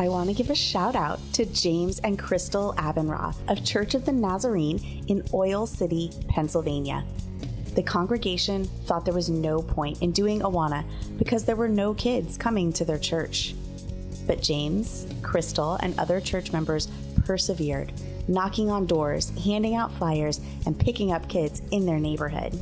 I want to give a shout out to James and Crystal Abenroth of Church of the Nazarene in Oil City, Pennsylvania. The congregation thought there was no point in doing Awana because there were no kids coming to their church. But James, Crystal, and other church members persevered, knocking on doors, handing out flyers, and picking up kids in their neighborhood.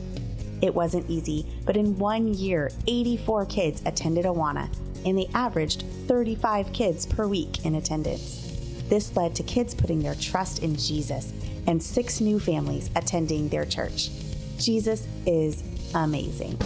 It wasn't easy, but in one year, 84 kids attended Awana, and they averaged 35 kids per week in attendance. This led to kids putting their trust in Jesus and six new families attending their church. Jesus is amazing.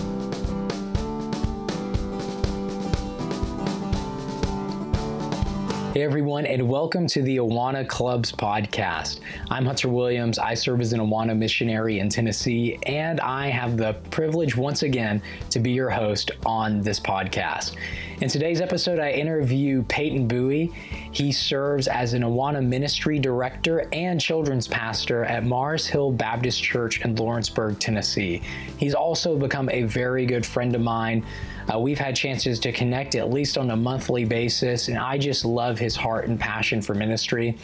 Hey everyone, and welcome to the Awana Clubs podcast. I'm Hunter Williams. I serve as an Awana missionary in Tennessee, and I have the privilege once again to be your host on this podcast. In today's episode, I interview Peyton Buie. He serves as an Awana ministry director and children's pastor at Mars Hill Baptist Church in Lawrenceburg, Tennessee. He's also become a very good friend of mine. Uh, we've had chances to connect at least on a monthly basis, and I just love his heart and passion for ministry.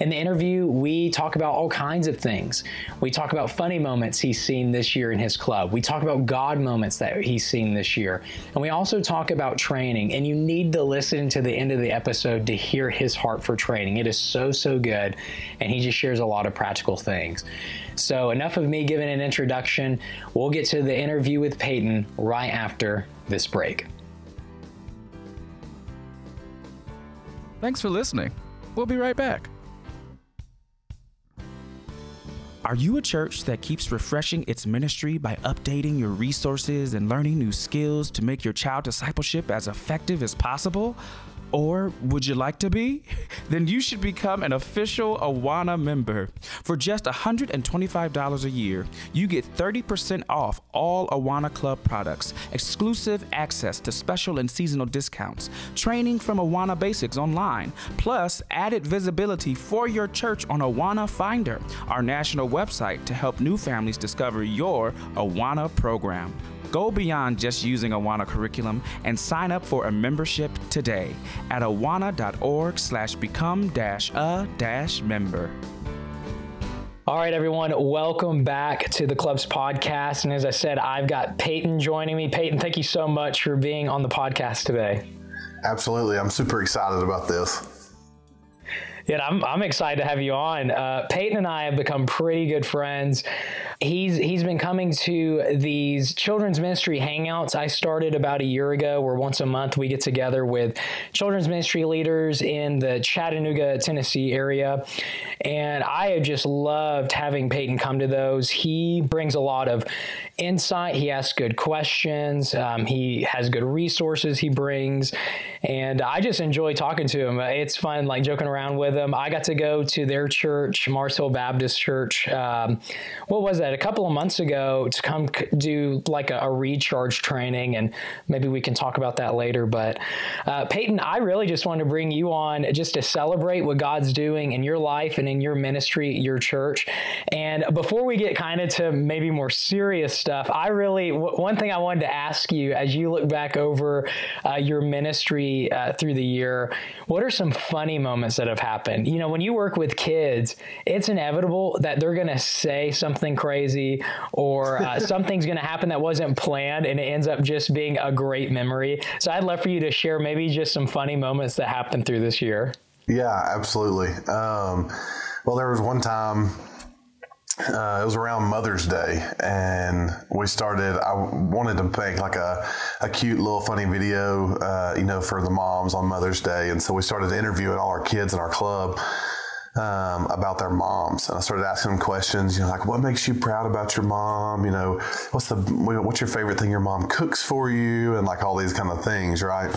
In the interview, we talk about all kinds of things. We talk about funny moments he's seen this year in his club. We talk about God moments that he's seen this year. And we also talk about training. And you need to listen to the end of the episode to hear his heart for training. It is so, so good. And he just shares a lot of practical things. So, enough of me giving an introduction. We'll get to the interview with Peyton right after this break. Thanks for listening. We'll be right back. Are you a church that keeps refreshing its ministry by updating your resources and learning new skills to make your child discipleship as effective as possible? Or would you like to be? Then you should become an official Awana member. For just $125 a year, you get 30% off all Awana Club products, exclusive access to special and seasonal discounts, training from Awana Basics online, plus added visibility for your church on Awana Finder, our national website to help new families discover your Awana program. Go beyond just using Awana curriculum and sign up for a membership today at awana.org slash become dash a dash member. All right, everyone, welcome back to the Club's podcast. And as I said, I've got Peyton joining me. Peyton, thank you so much for being on the podcast today. Absolutely. I'm super excited about this. Yeah, I'm, I'm excited to have you on. Uh, Peyton and I have become pretty good friends. He's he's been coming to these children's ministry hangouts. I started about a year ago, where once a month we get together with children's ministry leaders in the Chattanooga, Tennessee area, and I have just loved having Peyton come to those. He brings a lot of insight. He asks good questions. Um, he has good resources he brings, and I just enjoy talking to him. It's fun, like joking around with him. I got to go to their church, Mars Hill Baptist Church. Um, what was that? a couple of months ago to come do like a, a recharge training, and maybe we can talk about that later. But uh, Peyton, I really just wanted to bring you on just to celebrate what God's doing in your life and in your ministry, your church. And before we get kind of to maybe more serious stuff, I really w- one thing I wanted to ask you as you look back over uh, your ministry uh, through the year, what are some funny moments that have happened? You know, when you work with kids, it's inevitable that they're going to say something crazy or uh, something's going to happen that wasn't planned and it ends up just being a great memory. So I'd love for you to share maybe just some funny moments that happened through this year. Yeah, absolutely. Um, well, there was one time. Uh, it was around Mother's Day, and we started. I wanted to make like a, a cute little funny video, uh, you know, for the moms on Mother's Day, and so we started interviewing all our kids in our club um, about their moms, and I started asking them questions. You know, like what makes you proud about your mom? You know, what's the what's your favorite thing your mom cooks for you, and like all these kind of things, right?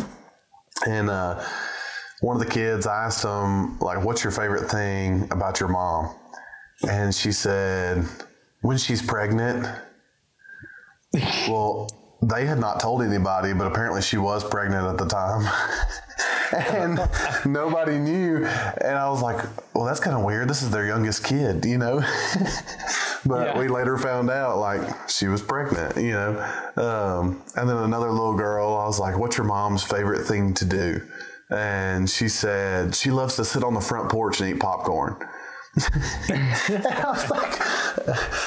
And uh, one of the kids, I asked him like, "What's your favorite thing about your mom?" And she said, "When she's pregnant." well, they had not told anybody, but apparently she was pregnant at the time. and nobody knew. And I was like, well, that's kind of weird. This is their youngest kid, you know? but yeah. we later found out like she was pregnant, you know? Um, and then another little girl, I was like, what's your mom's favorite thing to do? and she said she loves to sit on the front porch and eat popcorn. and I was like,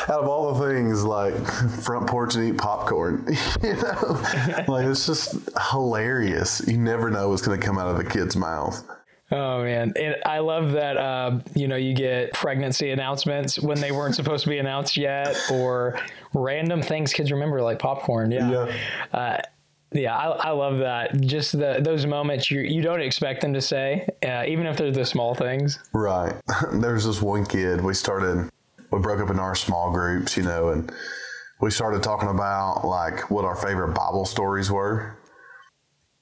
out of all the things, like front porch and eat popcorn, you know, like it's just hilarious. You never know what's going to come out of a kid's mouth. Oh man, and I love that. Uh, you know, you get pregnancy announcements when they weren't supposed to be announced yet, or random things kids remember, like popcorn. Yeah. yeah. Uh, yeah, I, I love that. Just the those moments you you don't expect them to say, uh, even if they're the small things. Right. There's this one kid. We started. We broke up in our small groups, you know, and we started talking about like what our favorite Bible stories were.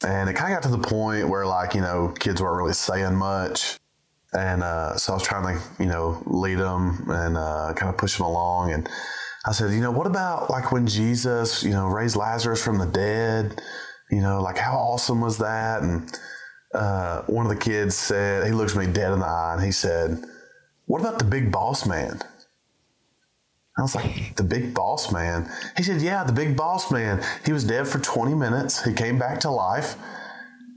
And it kind of got to the point where like you know kids weren't really saying much, and uh, so I was trying to you know lead them and uh, kind of push them along and I said, you know, what about like when Jesus, you know, raised Lazarus from the dead? You know, like how awesome was that? And uh, one of the kids said, he looks me dead in the eye and he said, what about the big boss man? I was like, the big boss man? He said, yeah, the big boss man. He was dead for 20 minutes. He came back to life.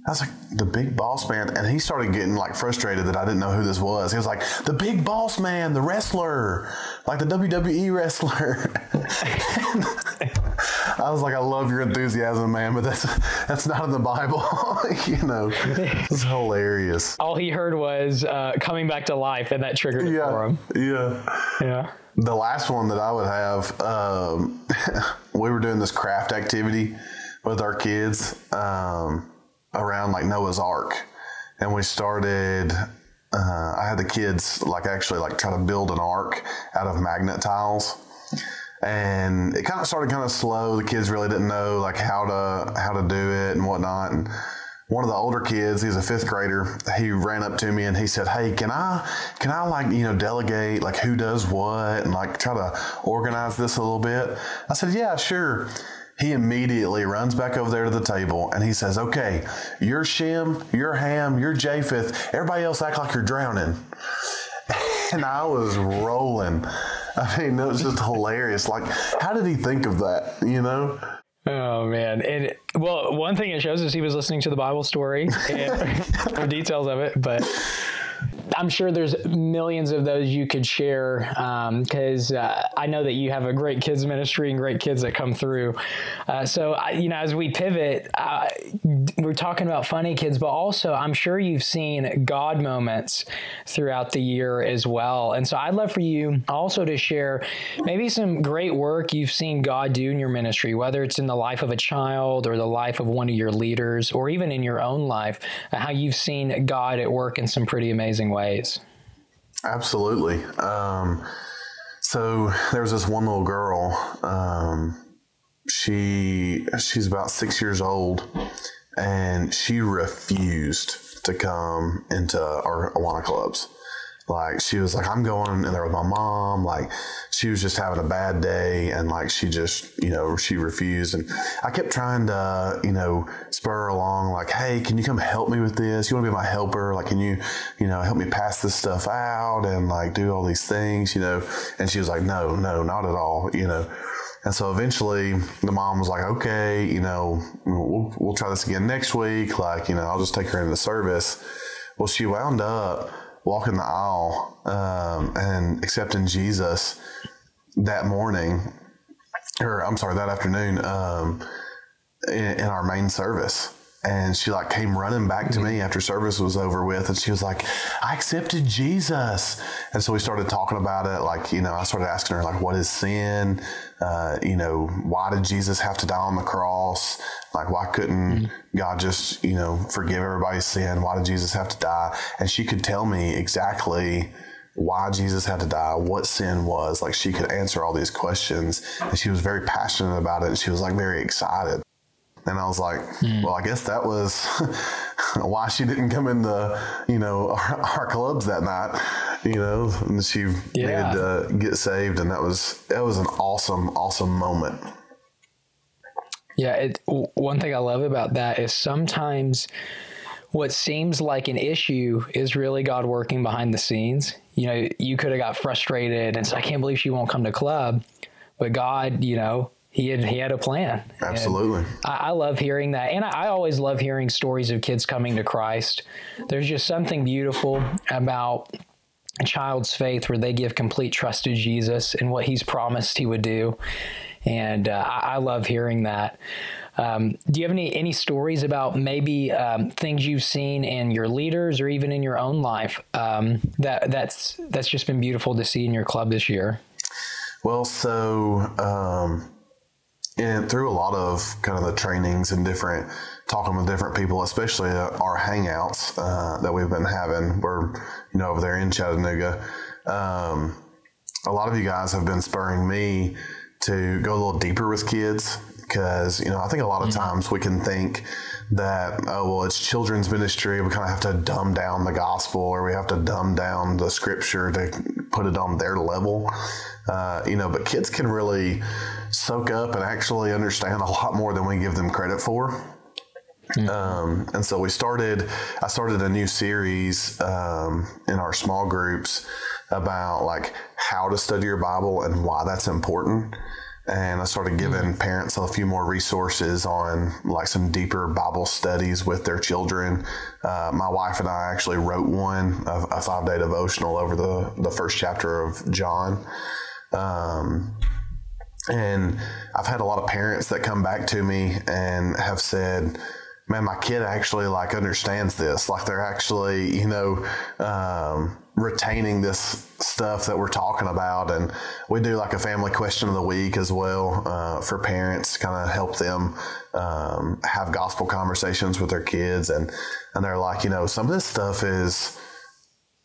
I was like, the big boss man. And he started getting like frustrated that I didn't know who this was. He was like, the big boss man, the wrestler, like the WWE wrestler. I was like, I love your enthusiasm, man, but that's that's not in the Bible. you know, it's hilarious. All he heard was uh, coming back to life, and that triggered it yeah, for him. Yeah. Yeah. The last one that I would have, um, we were doing this craft activity with our kids. Um, around like Noah's Ark, and we started. Uh, I had the kids like actually like try to build an ark out of magnet tiles, and it kind of started kind of slow. The kids really didn't know like how to how to do it and whatnot. And one of the older kids, he's a fifth grader. He ran up to me and he said, "Hey, can I can I like you know delegate like who does what and like try to organize this a little bit?" I said, "Yeah, sure." He immediately runs back over there to the table and he says, Okay, you're Shem, you're Ham, you're Japheth. Everybody else act like you're drowning. And I was rolling. I mean, it was just hilarious. Like, how did he think of that? You know? Oh man! And well, one thing it shows is he was listening to the Bible story and for details of it, but I'm sure there's millions of those you could share because um, uh, I know that you have a great kids ministry and great kids that come through. Uh, so, I, you know, as we pivot, uh, we're talking about funny kids, but also I'm sure you've seen God moments throughout the year as well. And so, I'd love for you also to share maybe some great work you've seen God do in your ministry, whether it's in the life of a child or the life of one of your leaders, or even in your own life, how you've seen God at work in some pretty amazing ways. Absolutely. Um, so there was this one little girl. Um, she she's about six years old, and she refused to come into our Awana clubs. Like she was like, I'm going in there with my mom. Like she was just having a bad day and like she just, you know, she refused. And I kept trying to, you know, spur along, like, hey, can you come help me with this? You want to be my helper? Like, can you, you know, help me pass this stuff out and like do all these things, you know? And she was like, no, no, not at all, you know. And so eventually the mom was like, okay, you know, we'll, we'll try this again next week. Like, you know, I'll just take her into service. Well, she wound up walking the aisle um, and accepting Jesus that morning, or I'm sorry, that afternoon um, in, in, our main service. And she like came running back to me after service was over with, and she was like, "I accepted Jesus." And so we started talking about it. Like, you know, I started asking her like, "What is sin? Uh, you know, why did Jesus have to die on the cross? Like, why couldn't mm-hmm. God just, you know, forgive everybody's sin? Why did Jesus have to die? And she could tell me exactly why Jesus had to die, what sin was. Like, she could answer all these questions. And she was very passionate about it. And she was like very excited. And I was like, mm. well, I guess that was why she didn't come in the, you know, our, our clubs that night, you know, and she yeah. needed to get saved. And that was, that was an awesome, awesome moment. Yeah. It, one thing I love about that is sometimes what seems like an issue is really God working behind the scenes. You know, you could have got frustrated and said, I can't believe she won't come to club. But God, you know, he had he had a plan. Absolutely. I, I, love hearing that, and I, I, always love hearing stories of kids coming to Christ. There's just something beautiful about a child's faith where they give complete trust to Jesus and what He's promised He would do, and uh, I, I, love hearing that. Um, do you have any any stories about maybe um, things you've seen in your leaders or even in your own life um, that that's that's just been beautiful to see in your club this year? Well, so um, and through a lot of kind of the trainings and different talking with different people, especially our hangouts uh, that we've been having, we're you know over there in Chattanooga. Um, a lot of you guys have been spurring me to go a little deeper with kids because you know I think a lot of mm-hmm. times we can think that oh well it's children's ministry we kind of have to dumb down the gospel or we have to dumb down the scripture to put it on their level uh, you know but kids can really soak up and actually understand a lot more than we give them credit for. Mm-hmm. Um, and so we started, I started a new series um, in our small groups about like how to study your Bible and why that's important. And I started giving mm-hmm. parents a few more resources on like some deeper Bible studies with their children. Uh, my wife and I actually wrote one, a, a five day devotional over the, the first chapter of John. Um, and I've had a lot of parents that come back to me and have said, man, my kid actually like understands this. Like they're actually, you know, um, retaining this stuff that we're talking about. And we do like a family question of the week as well uh, for parents, kind of help them um, have gospel conversations with their kids. And, and they're like, you know, some of this stuff is,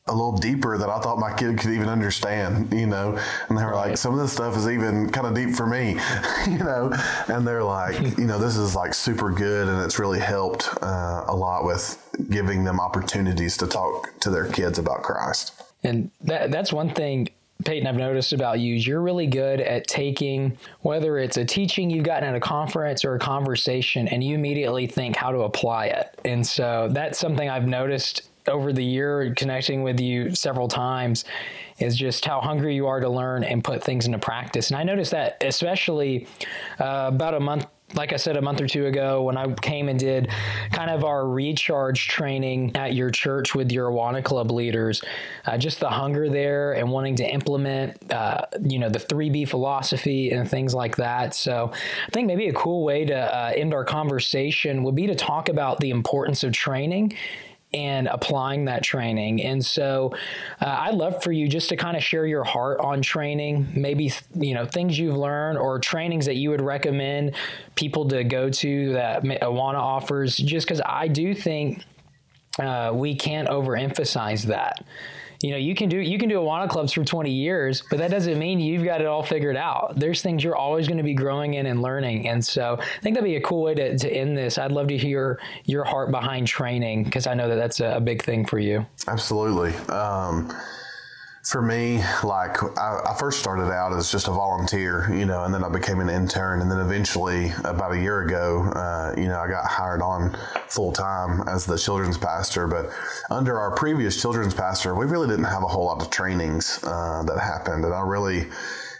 a little deeper that I thought my kid could even understand, you know. And they were right. like, some of this stuff is even kind of deep for me, you know. And they're like, you know, this is like super good, and it's really helped uh, a lot with giving them opportunities to talk to their kids about Christ. And that that's one thing. Peyton, I've noticed about you, you're really good at taking whether it's a teaching you've gotten at a conference or a conversation, and you immediately think how to apply it. And so that's something I've noticed over the year connecting with you several times is just how hungry you are to learn and put things into practice. And I noticed that especially uh, about a month like I said a month or two ago, when I came and did kind of our recharge training at your church with your Awana Club leaders, uh, just the hunger there and wanting to implement, uh, you know, the 3B philosophy and things like that. So I think maybe a cool way to uh, end our conversation would be to talk about the importance of training and applying that training. And so uh, I'd love for you just to kind of share your heart on training, maybe, you know, things you've learned or trainings that you would recommend people to go to that Awana offers, just because I do think uh, we can't overemphasize that you know you can do you can do Awana clubs for 20 years but that doesn't mean you've got it all figured out. There's things you're always going to be growing in and learning. And so i think that'd be a cool way to, to end this. I'd love to hear your heart behind training because i know that that's a, a, big thing for you. Absolutely. Um, for me, like I, I, first started out as just a volunteer, you know, and then I became an intern, and then eventually, about a year ago, uh, you know, I got hired on full time as the children's pastor. But under our previous children's pastor, we really didn't have a whole lot of trainings uh, that happened, and I really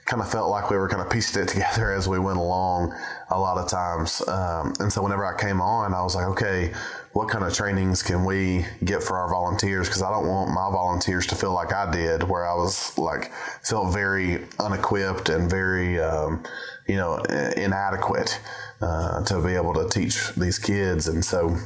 kind of felt like we were kind of piecing it together as we went along a lot of times. Um, and so whenever I came on, I was like, okay, what kind of trainings can we get for our volunteers? Because I don't want my volunteers to feel like I did, where I was like felt very unequipped and very, um, you know, inadequate uh, to be able to teach these kids. And so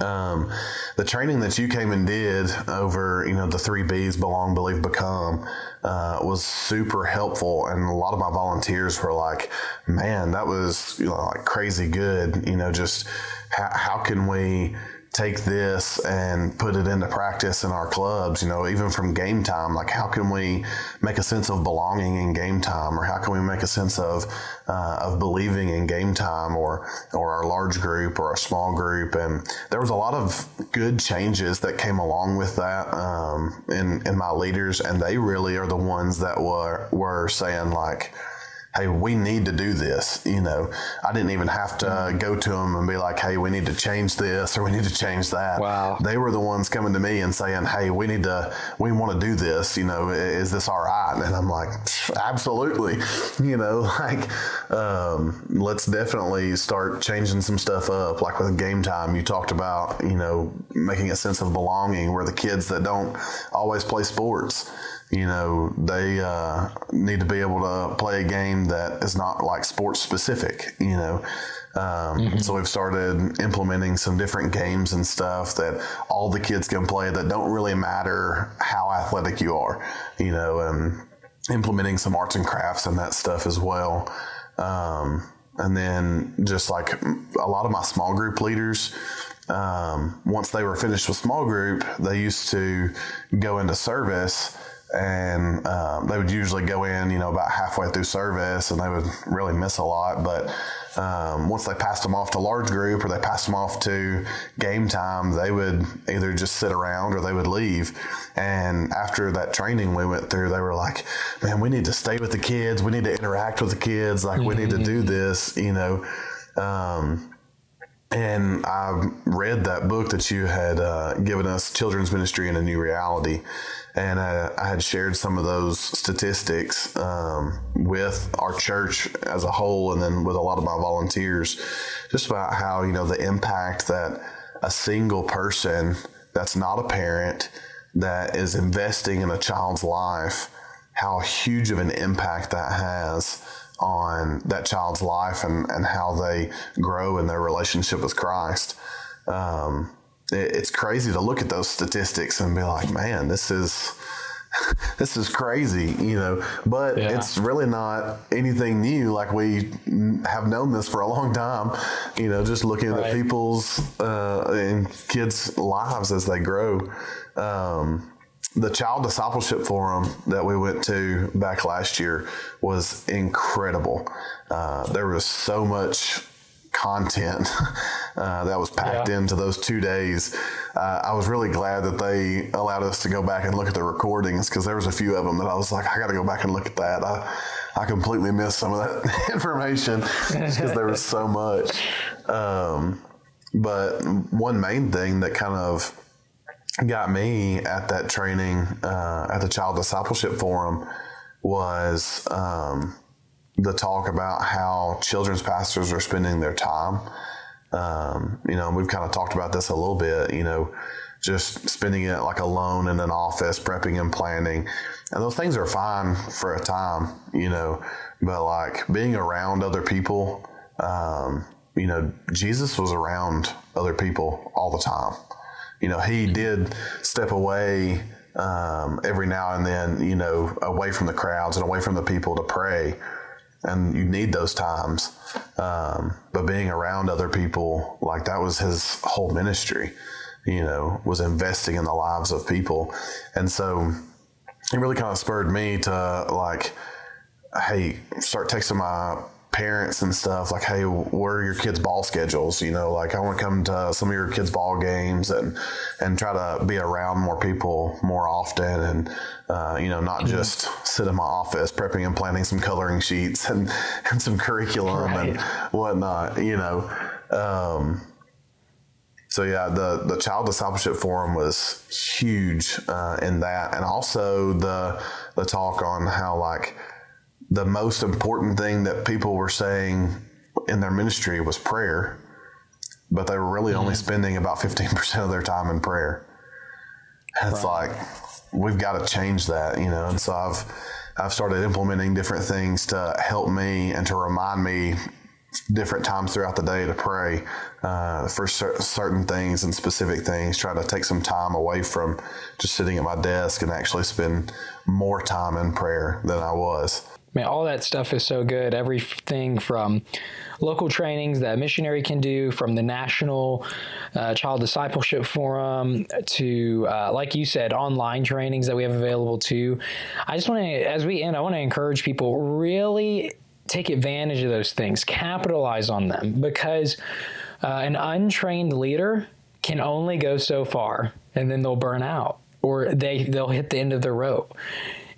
um, the training that you came and did over, you know, the three B's belong, believe, become uh, was super helpful. And a lot of my volunteers were like, man, that was, you know, like crazy good. You know, just how, how can we, take this and put it into practice in our clubs, you know, even from game time, like how can we make a sense of belonging in game time or how can we make a sense of, uh, of believing in game time or, or our large group or a small group. And there was a lot of good changes that came along with that, um, in, in my leaders. And they really are the ones that were, were saying like, hey, we need to do this. You know, I didn't even have to go to them and be like, hey, we need to change this or we need to change that. Wow. They were the ones coming to me and saying, hey, we need to, we want to do this. You know, is this all right? And I'm like, absolutely. You know, like, um, let's definitely start changing some stuff up. Like with game time, you talked about, you know, making a sense of belonging where the kids that don't always play sports you know, they uh, need to be able to play a game that is not like sports specific, you know. Um, mm-hmm. So we've started implementing some different games and stuff that all the kids can play that don't really matter how athletic you are, you know, and implementing some arts and crafts and that stuff as well. Um, and then just like a lot of my small group leaders, um, once they were finished with small group, they used to go into service and um, they would usually go in, you know, about halfway through service, and they would really miss a lot. But um, once they passed them off to large group or they passed them off to game time, they would either just sit around or they would leave. And after that training we went through, they were like, "Man, we need to stay with the kids. We need to interact with the kids. Like, we need to do mm-hmm. this," you know. Um, and I read that book that you had uh, given us, Children's Ministry in a New Reality. And I, I, had shared some of those statistics um, with our church as a whole, and then with a lot of my volunteers, just about how you know the impact that a single person that's not a parent that is investing in a child's life, how huge of an impact that has on that child's life and, and how they grow in their relationship with Christ. Um, it's crazy to look at those statistics and be like, man, this is this is crazy, you know. But yeah. it's really not anything new. Like we have known this for a long time, you know. Just looking right. at people's uh, and kids' lives as they grow. Um, the child discipleship forum that we went to back last year was incredible. Uh, there was so much content uh, that was packed yeah. into those two days. Uh, I was really glad that they allowed us to go back and look at the recordings because there was a few of them that I was like, I got to go back and look at that. I, I completely missed some of that information because there was so much. Um, but one main thing that kind of got me at that training uh, at the Child Discipleship Forum was um, the talk about how children's pastors are spending their time. Um, you know, we've kind of talked about this a little bit, you know, just spending it like alone in an office, prepping and planning. And those things are fine for a time, you know, but like being around other people, um, you know, Jesus was around other people all the time. You know, he did step away um, every now and then, you know, away from the crowds and away from the people to pray and you need those times. Um, but being around other people, like that was his whole ministry, you know, was investing in the lives of people. And so it really kind of spurred me to like, hey, start texting my parents and stuff like hey where are your kids ball schedules you know like i want to come to some of your kids ball games and and try to be around more people more often and uh, you know not mm-hmm. just sit in my office prepping and planning some coloring sheets and and some curriculum right. and whatnot you know um, so yeah, the the child discipleship forum was huge uh, in that, and also the the talk on how like the most important thing that people were saying in their ministry was prayer, but they were really only mm-hmm. spending about 15% of their time in prayer. And it's right. like, we've got to change that, you know? And so I've, I've started implementing different things to help me and to remind me different times throughout the day to pray uh, for cer- certain things and specific things. Try to take some time away from just sitting at my desk and actually spend more time in prayer than I was. Man, all that stuff is so good. Everything from local trainings that missionary can do, from the National uh, Child Discipleship Forum to, uh, like you said, online trainings that we have available too. I just want to, as we end, I want to encourage people really take advantage of those things, capitalize on them, because uh, an untrained leader can only go so far, and then they'll burn out or they they'll hit the end of the rope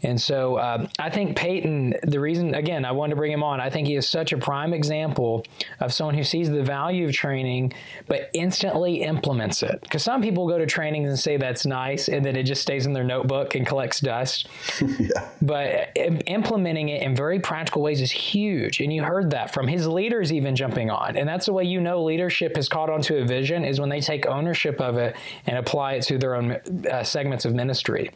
And so um, I think Peyton, the reason, again, I wanted to bring him on, I think he is such a prime example of someone who sees the value of training, but instantly implements it. Because some people go to trainings and say that's nice, and then it just stays in their notebook and collects dust. yeah. But implementing it in very practical ways is huge. And you heard that from his leaders even jumping on. And that's the way you know leadership has caught onto a vision is when they take ownership of it and apply it to their own uh, segments of ministry.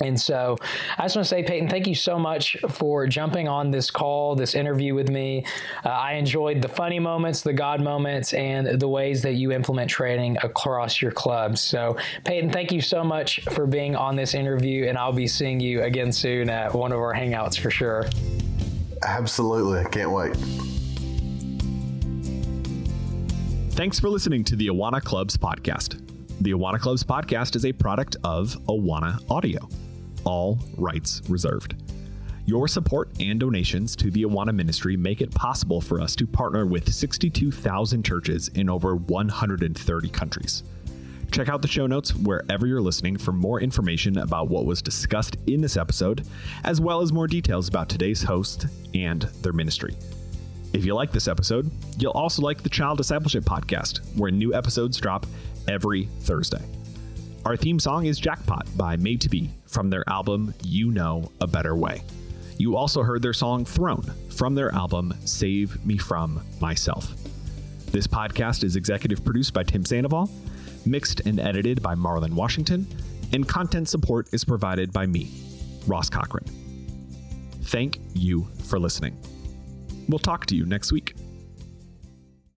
And so I just want to say, Peyton, thank you so much for jumping on this call, this interview with me. Uh, I enjoyed the funny moments, the God moments, and the ways that you implement training across your clubs. So, Peyton, thank you so much for being on this interview, and I'll be seeing you again soon at one of our hangouts for sure. Absolutely. I can't wait. Thanks for listening to the Awana Clubs podcast. The Awana Clubs podcast is a product of Awana Audio all rights reserved. Your support and donations to the Awana Ministry make it possible for us to partner with 62,000 churches in over 130 countries. Check out the show notes wherever you're listening for more information about what was discussed in this episode, as well as more details about today's host and their ministry. If you like this episode, you'll also like the Child Discipleship Podcast, where new episodes drop every Thursday. Our theme song is Jackpot by Made to Be from their album You Know a Better Way. You also heard their song Throne from their album Save Me From Myself. This podcast is executive produced by Tim Sandoval, mixed and edited by Marlon Washington, and content support is provided by me, Ross Cochran. Thank you for listening. We'll talk to you next week.